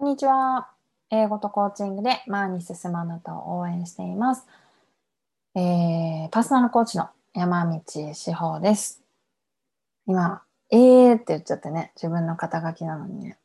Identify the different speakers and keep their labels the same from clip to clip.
Speaker 1: こんにちは。英語とコーチングで前に進むあなたを応援しています。えー、パーソナルコーチの山道志保です。今、えーって言っちゃってね、自分の肩書きなのにね。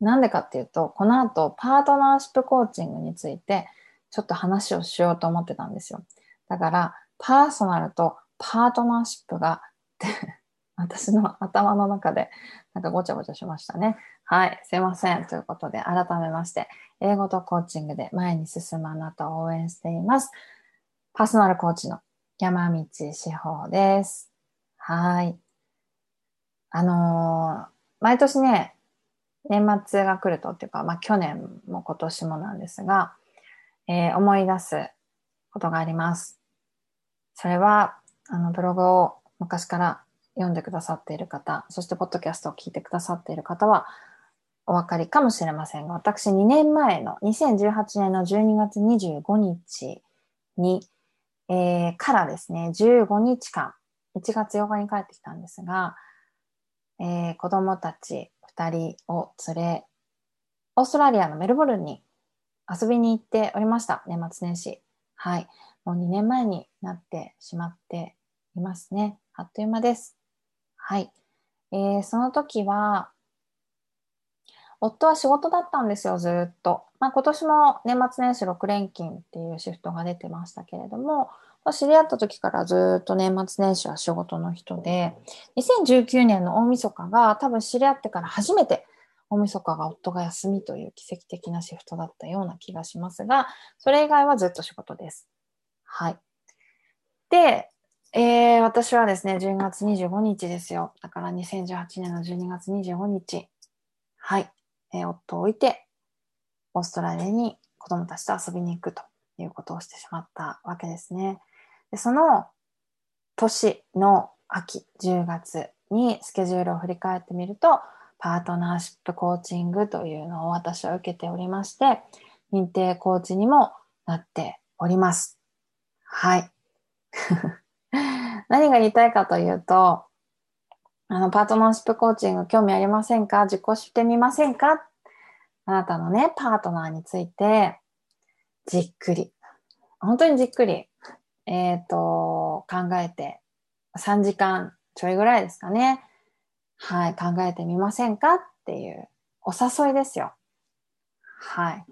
Speaker 1: なんでかっていうと、この後、パートナーシップコーチングについて、ちょっと話をしようと思ってたんですよ。だから、パーソナルとパートナーシップがって 私の頭の中でなんかごちゃごちゃしましたね。はい、すいません。ということで、改めまして、英語とコーチングで前に進むあなたを応援しています。パーソナルコーチの山道志保です。はい。あのー、毎年ね、年末が来るとっていうか、まあ去年も今年もなんですが、えー、思い出すことがあります。それは、あの、ブログを昔から読んでくださっている方、そしてポッドキャストを聞いてくださっている方はお分かりかもしれませんが、私2年前の2018年の12月25日に、えー、からですね、15日間、1月8日に帰ってきたんですが、えー、子供たち2人を連れ、オーストラリアのメルボルンに遊びに行っておりました。年末年始。はい。もう2年前になってしまっていますね。あっという間です。はい。えー、その時は、夫は仕事だったんですよ、ずっと。まあ、今年も年末年始6連勤っていうシフトが出てましたけれども、知り合った時からずっと年末年始は仕事の人で、2019年の大晦日が多分知り合ってから初めて大晦日が夫が休みという奇跡的なシフトだったような気がしますが、それ以外はずっと仕事です。はい。で、えー、私はですね、12月25日ですよ。だから2018年の12月25日。はい。え、夫を置いて、オーストラリアに子供たちと遊びに行くということをしてしまったわけですね。でその年の秋、10月にスケジュールを振り返ってみると、パートナーシップコーチングというのを私は受けておりまして、認定コーチにもなっております。はい。何が言いたいかというと、あの、パートナーシップコーチング興味ありませんか？受講してみませんか？あなたのね、パートナーについて、じっくり、本当にじっくり、えっ、ー、と、考えて、3時間ちょいぐらいですかね。はい、考えてみませんか？っていうお誘いですよ。はい。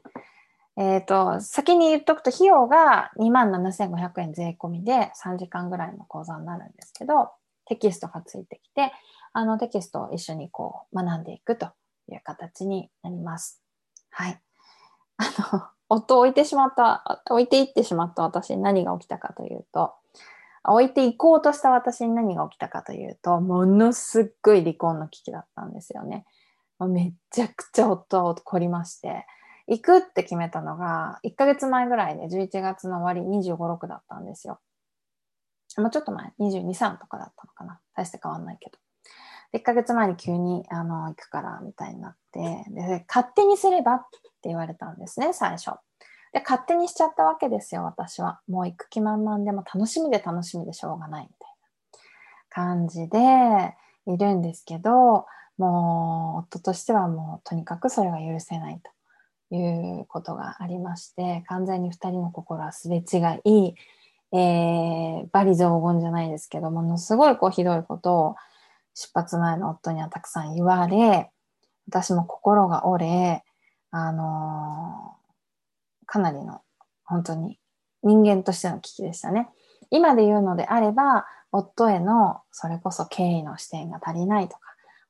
Speaker 1: えっ、ー、と、先に言っとくと費用が27,500円税込みで3時間ぐらいの講座になるんですけど、テキストがついてきて、あのテキストを一緒にこう学んでいくという形になります。はい。あの、夫を置いてしまった、置いていってしまった私に何が起きたかというと、置いていこうとした私に何が起きたかというと、ものすっごい離婚の危機だったんですよね。めちゃくちゃ夫は怒りまして、行くって決めたのが、1ヶ月前ぐらいで11月の終わり25、6だったんですよ。もうちょっと前、22、3とかだったのかな。大して変わんないけど。1ヶ月前に急に、あの、行くから、みたいになって、で、勝手にすればって言われたんですね、最初。で、勝手にしちゃったわけですよ、私は。もう行く気満々でも楽しみで楽しみでしょうがない、みたいな感じでいるんですけど、もう、夫としてはもう、とにかくそれが許せないと。いうことがありまして完全に2人の心はすれ違い、えー、バリ雑言じゃないですけどものすごいこうひどいことを出発前の夫にはたくさん言われ私も心が折れ、あのー、かなりの本当に人間としての危機でしたね。今で言うのであれば夫へのそれこそ敬意の視点が足りないとか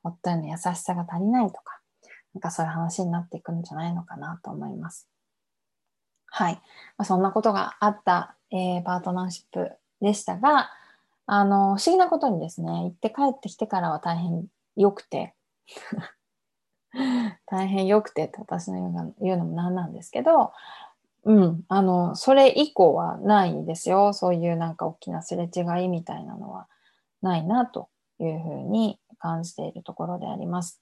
Speaker 1: 夫への優しさが足りないとかなんかそういう話になっていくんじゃないのかなと思います。はい。まあ、そんなことがあった、えー、パートナーシップでしたが、あの、不思議なことにですね、行って帰ってきてからは大変良くて、大変良くてって私の言うのもなんなんですけど、うん、あの、それ以降はないですよ。そういうなんか大きなすれ違いみたいなのはないなというふうに感じているところであります。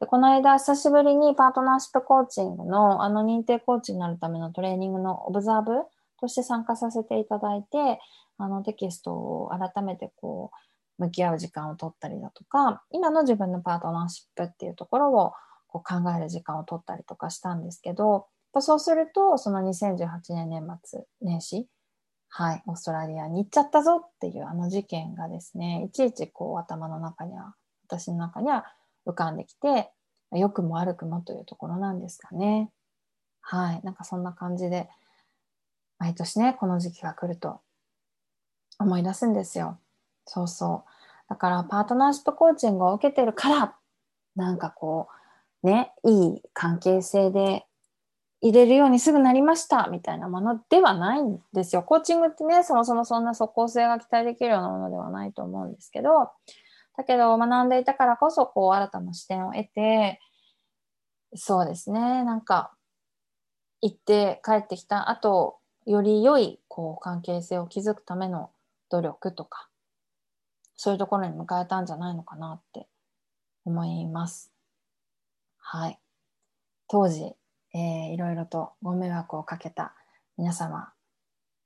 Speaker 1: で、この間、久しぶりにパートナーシップコーチングの、あの認定コーチになるためのトレーニングのオブザーブとして参加させていただいて、あのテキストを改めてこう、向き合う時間を取ったりだとか、今の自分のパートナーシップっていうところを、こう考える時間を取ったりとかしたんですけど、そうすると、その2018年年末年始、はい、オーストラリアに行っちゃったぞっていうあの事件がですね、いちいちこう頭の中には、私の中には浮かんできて、良くも悪くもというところなんですかね。はい、なんかそんな感じで、毎年ね、この時期が来ると思い出すんですよ。そうそう。だからパートナーシップコーチングを受けてるから、なんかこう、ね、いい関係性で入れるようにすぐなりましたみたいなものではないんですよ。コーチングってね、そもそもそんな即効性が期待できるようなものではないと思うんですけど、だけど学んでいたからこそ、こう新たな視点を得て、そうですね、なんか行って帰ってきた後、より良いこう関係性を築くための努力とか、そういうところに迎えたんじゃないのかなって思います。はい。当時、えー、いろいろとご迷惑をかけた皆様、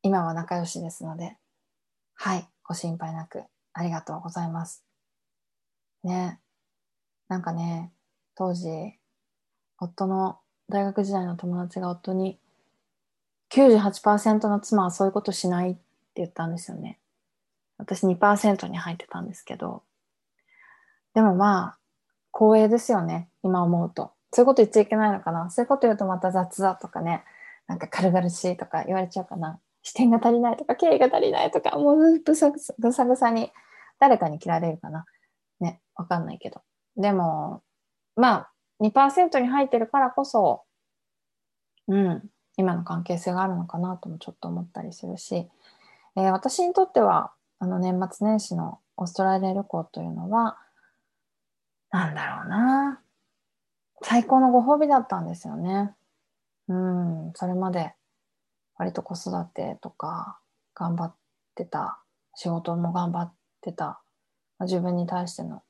Speaker 1: 今は仲良しですので、はい、ご心配なくありがとうございます。ね。なんかね、当時、夫の大学時代の友達が夫に98%の妻はそういうことしないって言ったんですよね。私2%に入ってたんですけど。でもまあ、光栄ですよね。今思うと。そういうこと言っちゃいけないのかなそういうこと言うとまた雑だとかね。なんか軽々しいとか言われちゃうかな。視点が足りないとか、経緯が足りないとか、もうぐさぐさに誰かに切られるかな。ね、わかんないけど。でも、まあ、2%に入ってるからこそ、うん、今の関係性があるのかなともちょっと思ったりするし、えー、私にとっては、あの年末年始のオーストラリア旅行というのは、なんだろうな。最高のご褒美だったんですよね。うん、それまで割と子育てとか頑張ってた、仕事も頑張ってた、自分に対しての、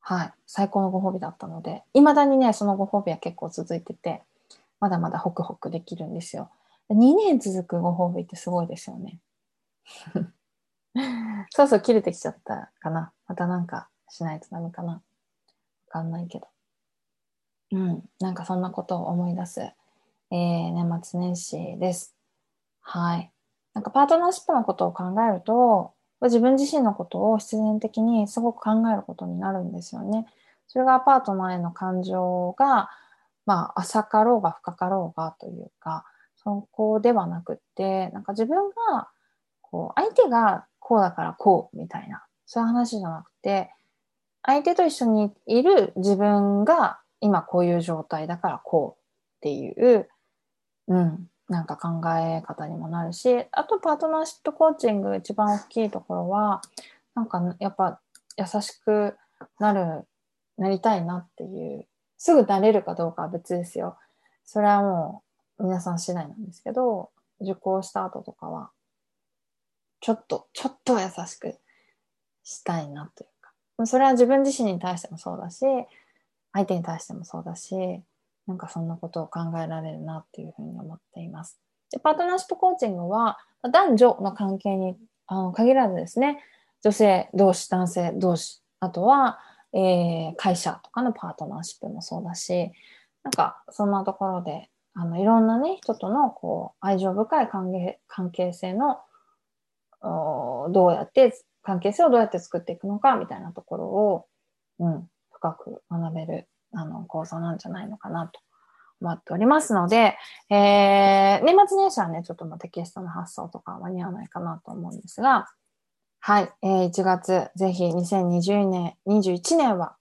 Speaker 1: はい、最高のご褒美だったので、未だにね、そのご褒美は結構続いてて、まだまだホクホクできるんですよ。2年続くご褒美ってすごいですよね。そうそう切れてきちゃったかな。またなんかしないとダメかな。わかんないけど。うん、なんかそんなことを思い出す、えー、年末年始です。はい。なんかパートナーシップのことを考えると、自分自身のことを必然的にすごく考えることになるんですよね。それがアパートナーへの感情が、まあ、浅かろうが深かろうがというか、そこではなくって、なんか自分が、こう、相手がこうだからこうみたいな、そういう話じゃなくて、相手と一緒にいる自分が今こういう状態だからこうっていう、うん、なんか考え方にもなるし、あとパートナーシップコーチング一番大きいところは、なんかやっぱ優しくなる、なりたいなっていう、すぐなれるかどうかは別ですよ。それはもう皆さん次第なんですけど、受講した後とかは、ちょっと、ちょっと優しくしたいなというか、それは自分自身に対してもそうだし、相手に対してもそうだし、なんかそんなことを考えられるなっていうふうに思っています。でパートナーシップコーチングは男女の関係にあの限らずですね、女性同士、男性同士、あとは、えー、会社とかのパートナーシップもそうだし、なんかそんなところで、あのいろんなね、人とのこう愛情深い関係関係性のどうやって、関係性をどうやって作っていくのかみたいなところを、うん、深く学べるあの講座なんじゃないのかなと思っておりますので、えー、年末年始はね、ちょっとテキストの発送とか間に合わないかなと思うんですが、はい、えー、1月、ぜひ2020年、21年は、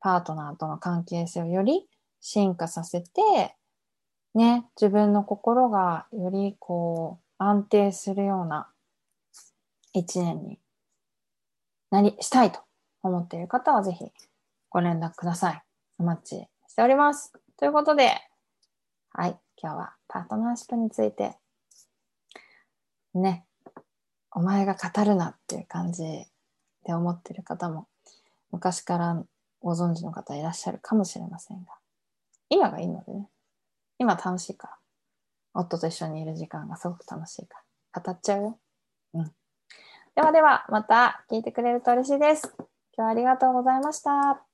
Speaker 1: パートナーとの関係性をより進化させて、ね、自分の心がよりこう安定するような一年になり、したいと思っている方はぜひご連絡ください。お待ちしております。ということで、はい、今日はパートナーシップについて、ね、お前が語るなっていう感じで思ってる方も、昔からご存知の方いらっしゃるかもしれませんが、今がいいのでね、今楽しいから、夫と一緒にいる時間がすごく楽しいから、語っちゃうよ。うん。ではでは、また聞いてくれると嬉しいです。今日はありがとうございました。